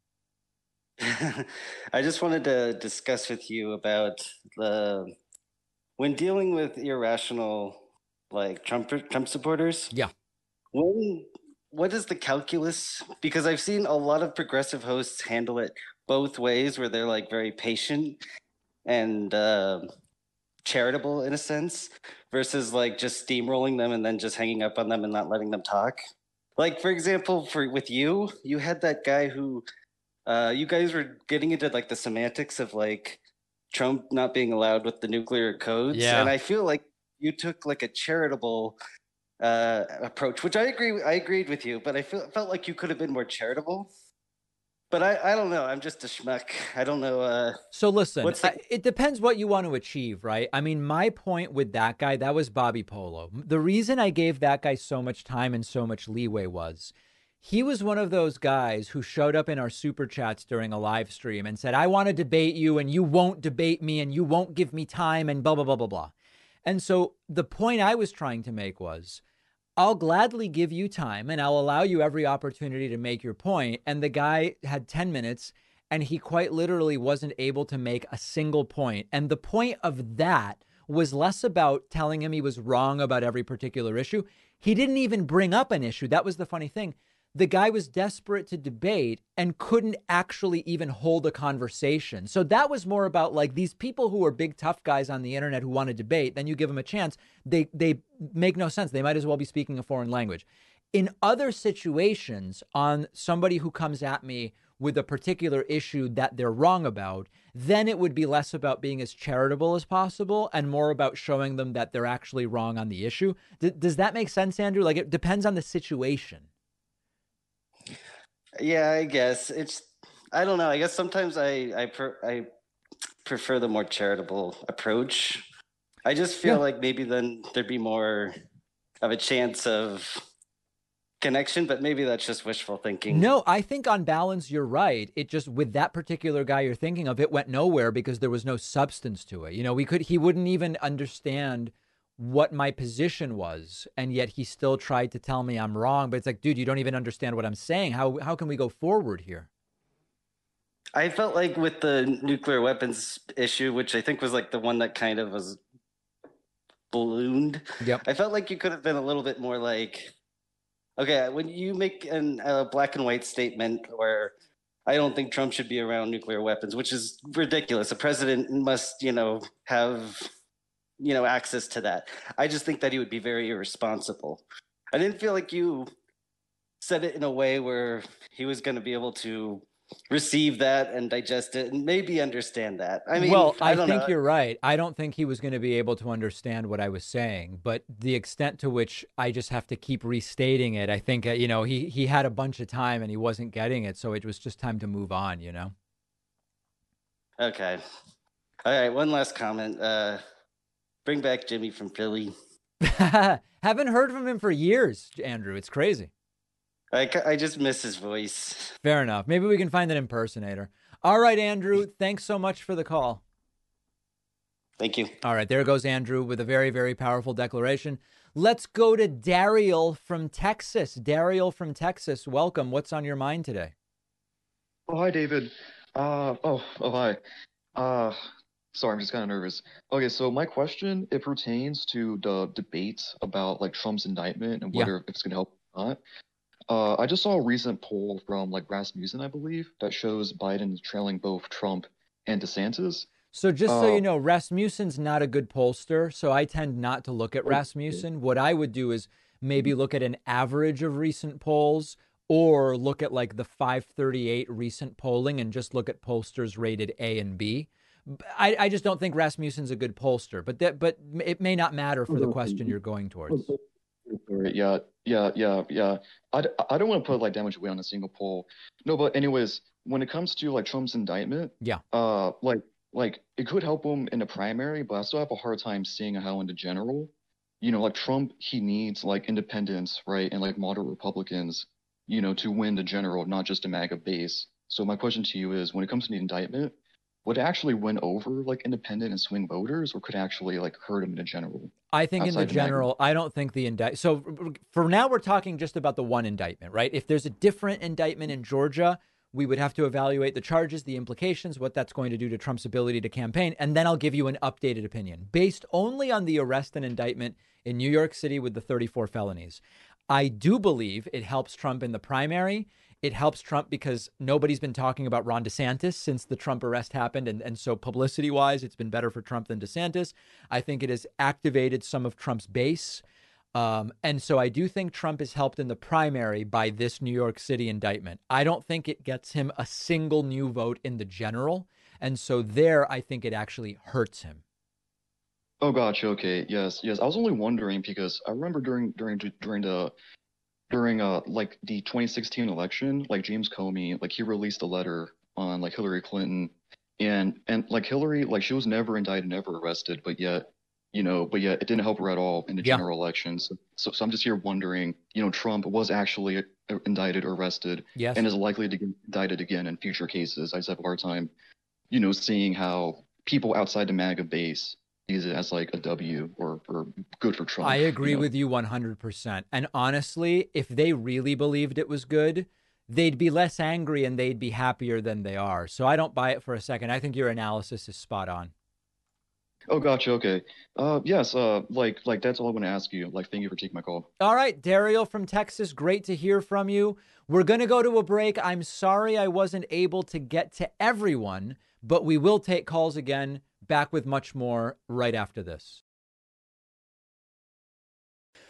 I just wanted to discuss with you about the when dealing with irrational like Trump Trump supporters. Yeah. When what is the calculus? Because I've seen a lot of progressive hosts handle it both ways, where they're like very patient and uh, charitable in a sense, versus like just steamrolling them and then just hanging up on them and not letting them talk. Like for example, for with you, you had that guy who uh, you guys were getting into like the semantics of like Trump not being allowed with the nuclear codes, Yeah. and I feel like you took like a charitable uh, approach, which I agree. I agreed with you, but I feel, felt like you could have been more charitable. But I, I don't know. I'm just a schmuck. I don't know. Uh, So listen, What's the- I- it depends what you want to achieve, right? I mean, my point with that guy, that was Bobby Polo. The reason I gave that guy so much time and so much leeway was he was one of those guys who showed up in our super chats during a live stream and said, I want to debate you and you won't debate me and you won't give me time and blah, blah, blah, blah, blah. And so the point I was trying to make was I'll gladly give you time and I'll allow you every opportunity to make your point. And the guy had 10 minutes and he quite literally wasn't able to make a single point. And the point of that was less about telling him he was wrong about every particular issue. He didn't even bring up an issue. That was the funny thing. The guy was desperate to debate and couldn't actually even hold a conversation. So that was more about like these people who are big tough guys on the internet who want to debate, then you give them a chance. They they make no sense. They might as well be speaking a foreign language. In other situations, on somebody who comes at me with a particular issue that they're wrong about, then it would be less about being as charitable as possible and more about showing them that they're actually wrong on the issue. D- does that make sense, Andrew? Like it depends on the situation. Yeah, I guess it's. I don't know. I guess sometimes I I per, I prefer the more charitable approach. I just feel Yeah. like maybe then there'd be more of a chance of connection, but maybe that's just wishful thinking. No, I think on balance, you're right. It just, with that particular guy you're thinking of, it went nowhere because there was no substance to it. You know, we could, he wouldn't even understand what my position was. And yet he still tried to tell me I'm wrong. But it's like, dude, you don't even understand what I'm saying. How, how can we go forward here? I felt like with the nuclear weapons issue, which I think was like the one that kind of was ballooned. Yep. I felt like you could have been a little bit more like, okay, when you make an, a black and white statement where I don't think Trump should be around nuclear weapons, which is ridiculous. A president must, you know, have, you know, access to that. I just think that he would be very irresponsible. I didn't feel like you said it in a way where he was going to be able to receive that and digest it and maybe understand that. I mean, well, I, don't think know. you're right. I don't think he was going to be able to understand what I was saying, but the extent to which I just have to keep restating it, I think uh, you know he he had a bunch of time and he wasn't getting it, so it was just time to move on. You know. Okay. All right. One last comment. Uh, bring back Jimmy from Philly. Haven't heard from him for years, Andrew. It's crazy. I, I just miss his voice. Fair enough. Maybe we can find an impersonator. All right, Andrew. Thanks so much for the call. Thank you. All right, there goes Andrew with a very, very powerful declaration. Let's go to Dariel from Texas. Dariel from Texas, welcome. What's on your mind today? Oh, hi, David. Uh, oh, oh, hi. Uh, sorry, I'm just kind of nervous. Okay, so my question, it pertains to the debate about like Trump's indictment and Yeah. whether if it's going to help or not. Uh, I just saw a recent poll from like Rasmussen, I believe, that shows Biden trailing both Trump and DeSantis. So just so you oh. know, Rasmussen's not a good pollster, so I tend not to look at Rasmussen. What I would do is maybe look at an average of recent polls or look at like the 538 recent polling and just look at pollsters rated A and B. I, I just don't think Rasmussen's a good pollster, but that but it may not matter for the question you're going towards. Yeah, yeah, yeah, yeah. I, I don't want to put like damage away on a single poll. No, but anyways, when it comes to like Trump's indictment, yeah, uh, like like it could help him in the primary, but I still have a hard time seeing how in the general, you know, like Trump, he needs like independents, right, and like moderate Republicans, you know, to win the general, not just a MAGA base. So my question to you is, when it comes to the indictment, would actually win over like independent and swing voters or could actually like hurt him in the general i think in the general i don't think the indict so for now we're talking just about the one indictment right? If there's a different indictment in georgia we would have to evaluate the charges the implications what that's going to do to trump's ability to campaign and then i'll give you an updated opinion. Based only on the arrest and indictment in new york city with the 34 felonies i do believe it helps trump in the primary it helps Trump because nobody's been talking about Ron DeSantis since the Trump arrest happened. And, and so, publicity wise, it's been better for Trump than DeSantis. I think it has activated some of Trump's base. Um, and so, I do think Trump is helped in the primary by this New York City indictment. I don't think it gets him a single new vote in the general. And so, there, I think it actually hurts him. Oh, gotcha. Okay. Yes. Yes. I was only wondering because I remember during during during the during uh like the 2016 election, like James Comey, like he released a letter on like Hillary Clinton, and and like Hillary, like she was never indicted, never arrested, but yet, you know, but yet it didn't help her at all in the yeah. general elections. So, so, so I'm just here wondering, you know, Trump was actually uh, indicted or arrested, yes. and is likely to get indicted again in future cases. I just have a hard time, you know, seeing how people outside the MAGA base sees it as like a W or, or good for Trump. I agree you know? with you 100%. And honestly, if they really believed it was good, they'd be less angry and they'd be happier than they are. So I don't buy it for a second. I think your analysis is spot on. Oh, gotcha. Okay. Uh, yes. Uh, like, like that's all I want to ask you. Like, thank you for taking my call. All right, Dario from Texas. Great to hear from you. We're gonna go to a break. I'm sorry I wasn't able to get to everyone, but we will take calls again Back with much more right after this.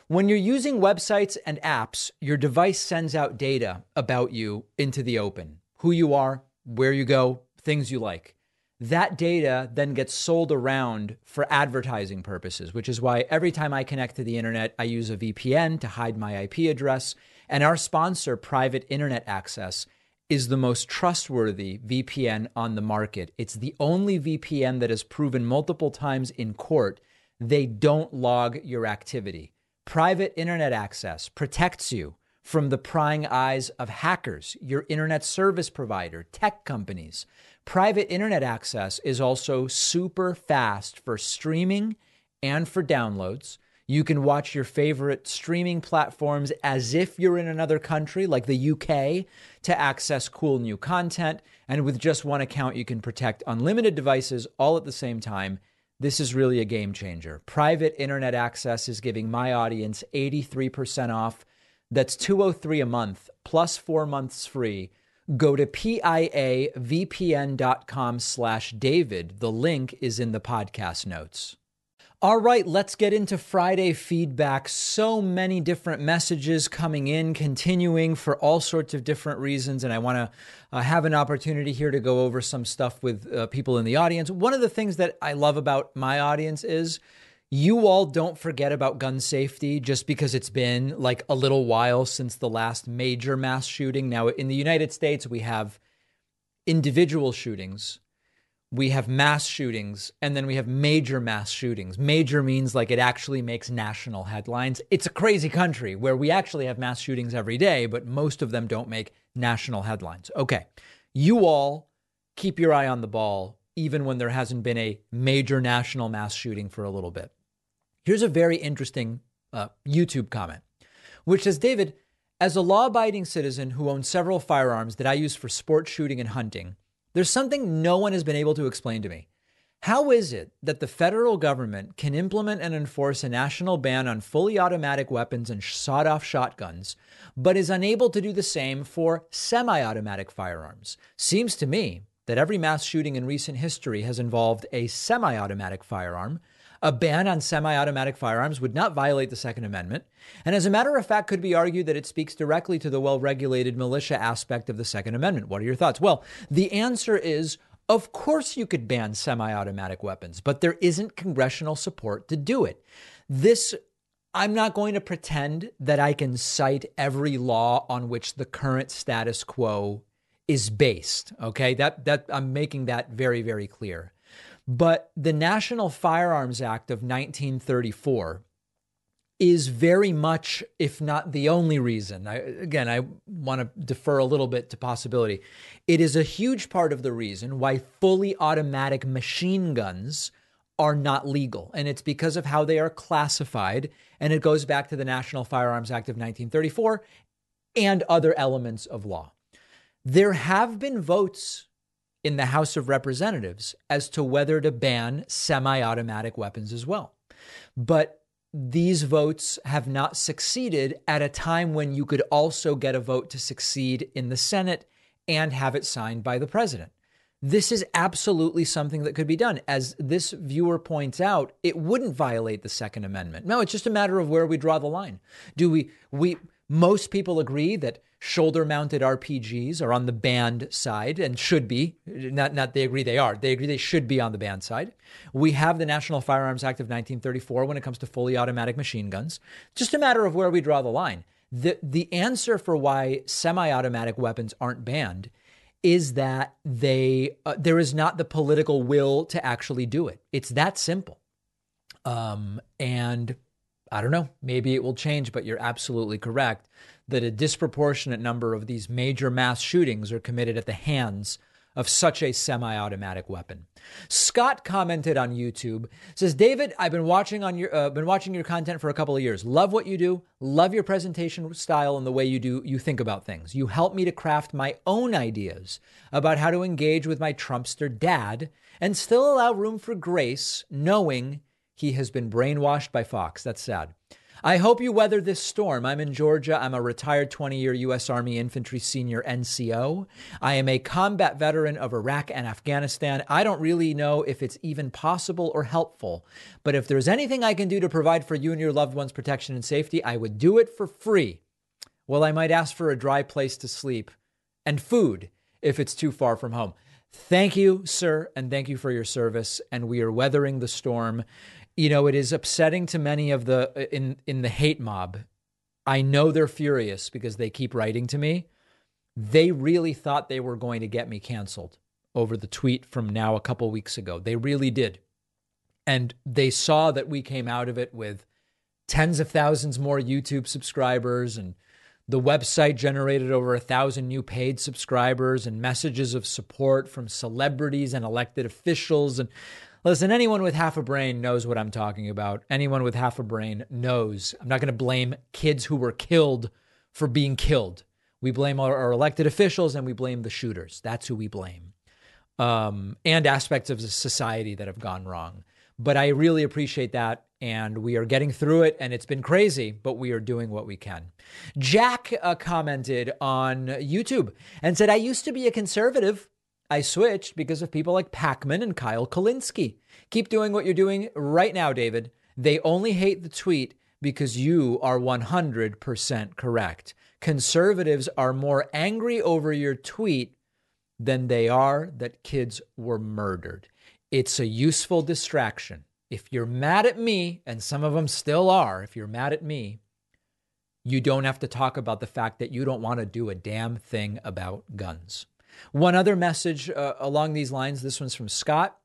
When you're using websites and apps, your device sends out data about you into the open who you are, where you go, things you like. That data then gets sold around for advertising purposes, which is why every time I connect to the internet, I use a VPN to hide my IP address. And our sponsor, Private Internet Access, is the most trustworthy VPN on the market. It's the only VPN that has proven multiple times in court they don't log your activity. Private internet access protects you from the prying eyes of hackers, your internet service provider, tech companies. Private internet access is also super fast for streaming and for downloads. You can watch your favorite streaming platforms as if you're in another country, like the UK, to access cool new content. And with just one account, you can protect unlimited devices all at the same time. This is really a game changer. Private internet access is giving my audience 83% off. That's 203 a month plus 4 months free. Go to piavpn.com slash David. The link is in the podcast notes. All right, let's get into Friday feedback. So many different messages coming in, continuing for all sorts of different reasons. And I want to uh, have an opportunity here to go over some stuff with uh, people in the audience. One of the things that I love about my audience is you all don't forget about gun safety just because it's been like a little while since the last major mass shooting. Now, in the United States, we have individual shootings we have mass shootings and then we have major mass shootings. Major means like it actually makes national headlines. It's a crazy country where we actually have mass shootings every day, but most of them don't make national headlines. Okay. You all keep your eye on the ball, even when there hasn't been a major national mass shooting for a little bit. Here's a very interesting uh, YouTube comment, which says David, as a law abiding citizen who owns several firearms that I use for sport shooting and hunting, there's something no one has been able to explain to me. How is it that the federal government can implement and enforce a national ban on fully automatic weapons and sawed off shotguns, but is unable to do the same for semi automatic firearms? Seems to me that every mass shooting in recent history has involved a semi automatic firearm. A ban on semi automatic firearms would not violate the Second Amendment. And as a matter of fact, could be argued that it speaks directly to the well regulated militia aspect of the Second Amendment. What are your thoughts? Well, the answer is of course you could ban semi automatic weapons, but there isn't congressional support to do it. This I'm not going to pretend that I can cite every law on which the current status quo is based. Okay, that that I'm making that very very clear. But the National Firearms Act of 1934 is very much, if not the only reason. I, again, I want to defer a little bit to possibility. It is a huge part of the reason why fully automatic machine guns are not legal. And it's because of how they are classified. And it goes back to the National Firearms Act of 1934 and other elements of law. There have been votes in the House of Representatives as to whether to ban semi automatic weapons as well. But these votes have not succeeded at a time when you could also get a vote to succeed in the Senate and have it signed by the president. This is absolutely something that could be done. As this viewer points out, it wouldn't violate the Second Amendment. No, it's just a matter of where we draw the line. Do we we most people agree that shoulder mounted RPGs are on the banned side and should be. Not, not they agree they are. They agree they should be on the banned side. We have the National Firearms Act of 1934 when it comes to fully automatic machine guns. Just a matter of where we draw the line. The, the answer for why semi automatic weapons aren't banned is that they uh, there is not the political will to actually do it. It's that simple. Um, and I don't know, maybe it will change, but you're absolutely correct that a disproportionate number of these major mass shootings are committed at the hands of such a semi-automatic weapon. Scott commented on YouTube says David I've been watching on your uh, been watching your content for a couple of years. Love what you do. Love your presentation style and the way you do you think about things. You help me to craft my own ideas about how to engage with my Trumpster dad and still allow room for grace knowing he has been brainwashed by Fox. That's sad. I hope you weather this storm. I'm in Georgia. I'm a retired 20 year U.S. Army Infantry Senior NCO. I am a combat veteran of Iraq and Afghanistan. I don't really know if it's even possible or helpful, but if there's anything I can do to provide for you and your loved ones protection and safety, I would do it for free. Well, I might ask for a dry place to sleep and food if it's too far from home. Thank you, sir, and thank you for your service. And we are weathering the storm you know, it is upsetting to many of the uh, in in the hate mob. I know they're furious because they keep writing to me. They really thought they were going to get me canceled over the tweet from now a couple weeks ago. They really did. And they saw that we came out of it with tens of thousands more YouTube subscribers and the website generated over a thousand new paid subscribers and messages of support from celebrities and elected officials. And Listen, anyone with half a brain knows what I'm talking about. Anyone with half a brain knows. I'm not going to blame kids who were killed for being killed. We blame our, our elected officials and we blame the shooters. That's who we blame. Um, and aspects of society that have gone wrong. But I really appreciate that. And we are getting through it. And it's been crazy, but we are doing what we can. Jack uh, commented on YouTube and said, I used to be a conservative I switched because of people like Pakman and Kyle Kulinski. Keep doing what you're doing right now, David. They only hate the tweet because you are 100% correct. Conservatives are more angry over your tweet than they are that kids were murdered. It's a useful distraction. If you're mad at me, and some of them still are, if you're mad at me, you don't have to talk about the fact that you don't want to do a damn thing about guns. One other message uh, along these lines this one's from Scott.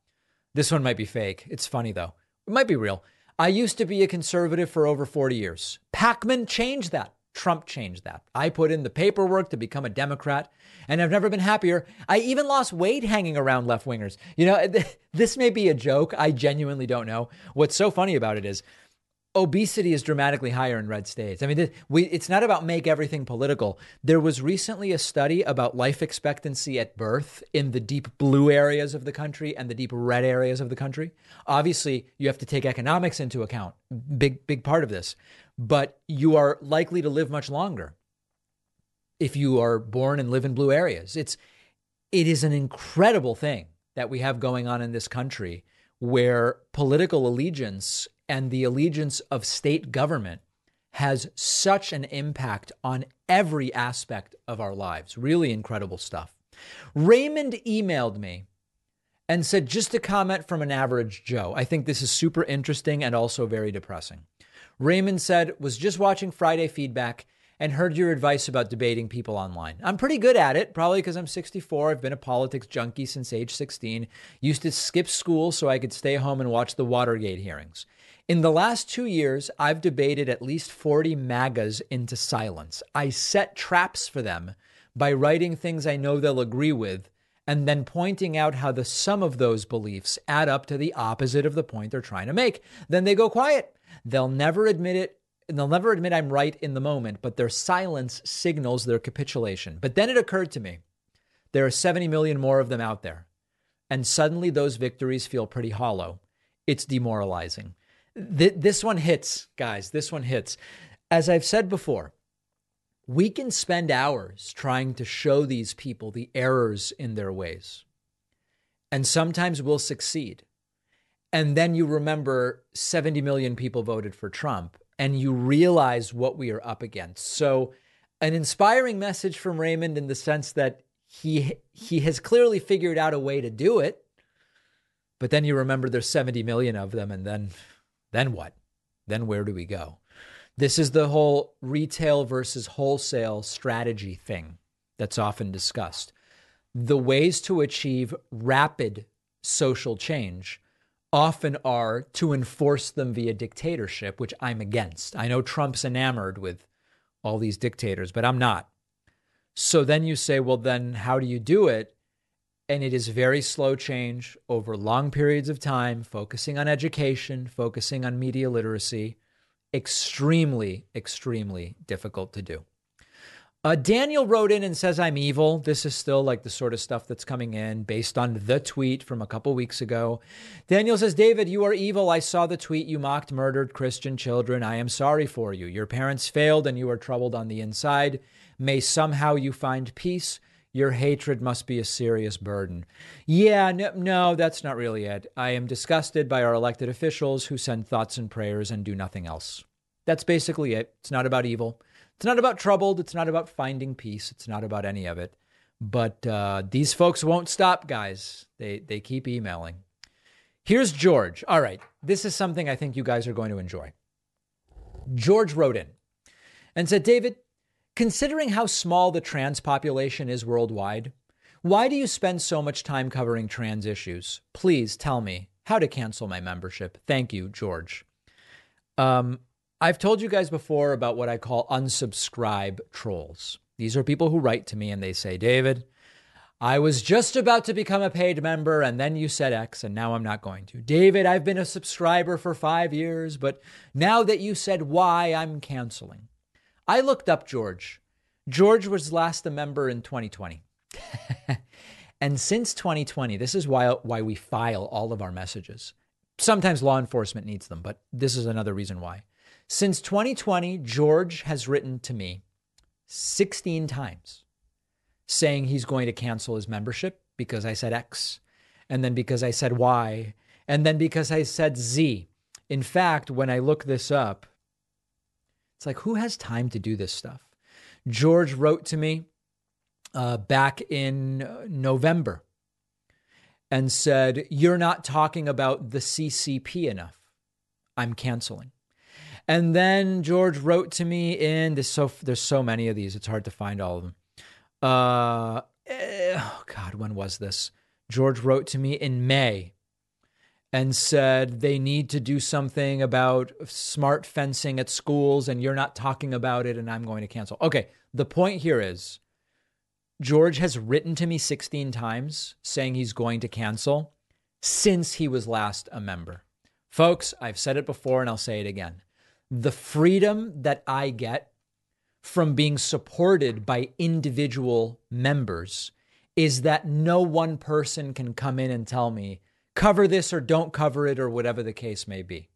This one might be fake. It's funny though. It might be real. I used to be a conservative for over 40 years. Pakman changed that. Trump changed that. I put in the paperwork to become a Democrat, and I've never been happier. I even lost weight hanging around left wingers. You know, this may be a joke. I genuinely don't know. What's so funny about it is obesity is dramatically higher in red states. I mean, we, it's not about make everything political. There was recently a study about life expectancy at birth in the deep blue areas of the country and the deep red areas of the country. Obviously, you have to take economics into account, big, big part of this, but you are likely to live much longer if you are born and live in blue areas. It's it is an incredible thing that we have going on in this country where political allegiance and the allegiance of state government has such an impact on every aspect of our lives. Really incredible stuff. Raymond emailed me and said, just a comment from an average Joe. I think this is super interesting and also very depressing. Raymond said, was just watching Friday feedback and heard your advice about debating people online. I'm pretty good at it, probably because I'm 64. I've been a politics junkie since age 16. Used to skip school so I could stay home and watch the Watergate hearings. In the last two years, I've debated at least 40 MAGAs into silence. I set traps for them by writing things I know they'll agree with and then pointing out how the sum of those beliefs add up to the opposite of the point they're trying to make. Then they go quiet. They'll never admit it. They'll never admit I'm right in the moment, but their silence signals their capitulation. But then it occurred to me there are 70 million more of them out there. And suddenly those victories feel pretty hollow. It's demoralizing. Th- this one hits, guys. This one hits. As I've said before, we can spend hours trying to show these people the errors in their ways. And sometimes we'll succeed. And then you remember 70 million people voted for Trump and you realize what we are up against. So, an inspiring message from Raymond in the sense that he he has clearly figured out a way to do it. But then you remember there's 70 million of them and then then what? Then where do we go? This is the whole retail versus wholesale strategy thing that's often discussed. The ways to achieve rapid social change often are to enforce them via dictatorship, which I'm against. I know Trump's enamored with all these dictators, but I'm not. So then you say, well, then how do you do it? And it is very slow change over long periods of time, focusing on education, focusing on media literacy. Extremely, extremely difficult to do. Uh, Daniel wrote in and says, I'm evil. This is still like the sort of stuff that's coming in based on the tweet from a couple weeks ago. Daniel says, David, you are evil. I saw the tweet. You mocked murdered Christian children. I am sorry for you. Your parents failed and you are troubled on the inside. May somehow you find peace. Your hatred must be a serious burden. Yeah, no, no, that's not really it. I am disgusted by our elected officials who send thoughts and prayers and do nothing else. That's basically it. It's not about evil. It's not about troubled. It's not about finding peace. It's not about any of it. But uh, these folks won't stop, guys. They they keep emailing. Here's George. All right, this is something I think you guys are going to enjoy. George wrote in and said, David, Considering how small the trans population is worldwide, why do you spend so much time covering trans issues? Please tell me how to cancel my membership. Thank you, George. Um, I've told you guys before about what I call unsubscribe trolls. These are people who write to me and they say, David, I was just about to become a paid member and then you said X and now I'm not going to. David, I've been a subscriber for five years, but now that you said Y, I'm canceling. I looked up George. George was last a member in 2020. and since 2020, this is why, why we file all of our messages. Sometimes law enforcement needs them, but this is another reason why. Since 2020, George has written to me 16 times saying he's going to cancel his membership because I said X, and then because I said Y, and then because I said Z. In fact, when I look this up, it's like, who has time to do this stuff? George wrote to me uh, back in uh, November and said, You're not talking about the CCP enough. I'm canceling. And then George wrote to me in there's so there's so many of these, it's hard to find all of them. Uh, eh, oh God, when was this? George wrote to me in May and said they need to do something about smart fencing at schools and you're not talking about it and I'm going to cancel. Okay, the point here is George has written to me 16 times saying he's going to cancel since he was last a member. Folks, I've said it before and I'll say it again. The freedom that I get from being supported by individual members is that no one person can come in and tell me, cover this or don't cover it or whatever the case may be.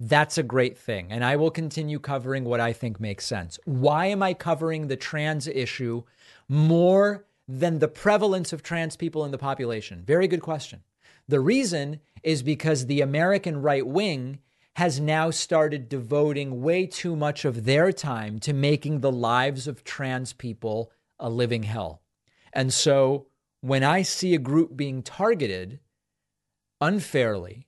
That's a great thing. And I will continue covering what I think makes sense. Why am I covering the trans issue more than the prevalence of trans people in the population? Very good question. The reason is because the American right wing has now started devoting way too much of their time to making the lives of trans people a living hell. And so when I see a group being targeted unfairly,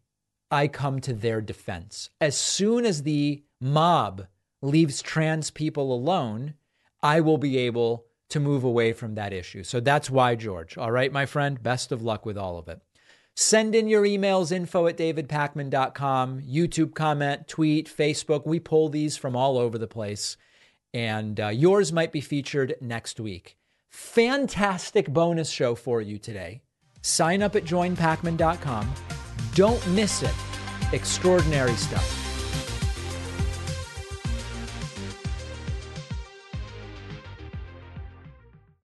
I come to their defense. As soon as the mob leaves trans people alone, I will be able to move away from that issue. So that's why, George. All right, my friend, best of luck with all of it. Send in your emails, info at davidpakman.com, YouTube comment, tweet, Facebook. We pull these from all over the place. And uh, yours might be featured next week. Fantastic bonus show for you today. Sign up at joinpakman.com. Don't miss it. Extraordinary stuff.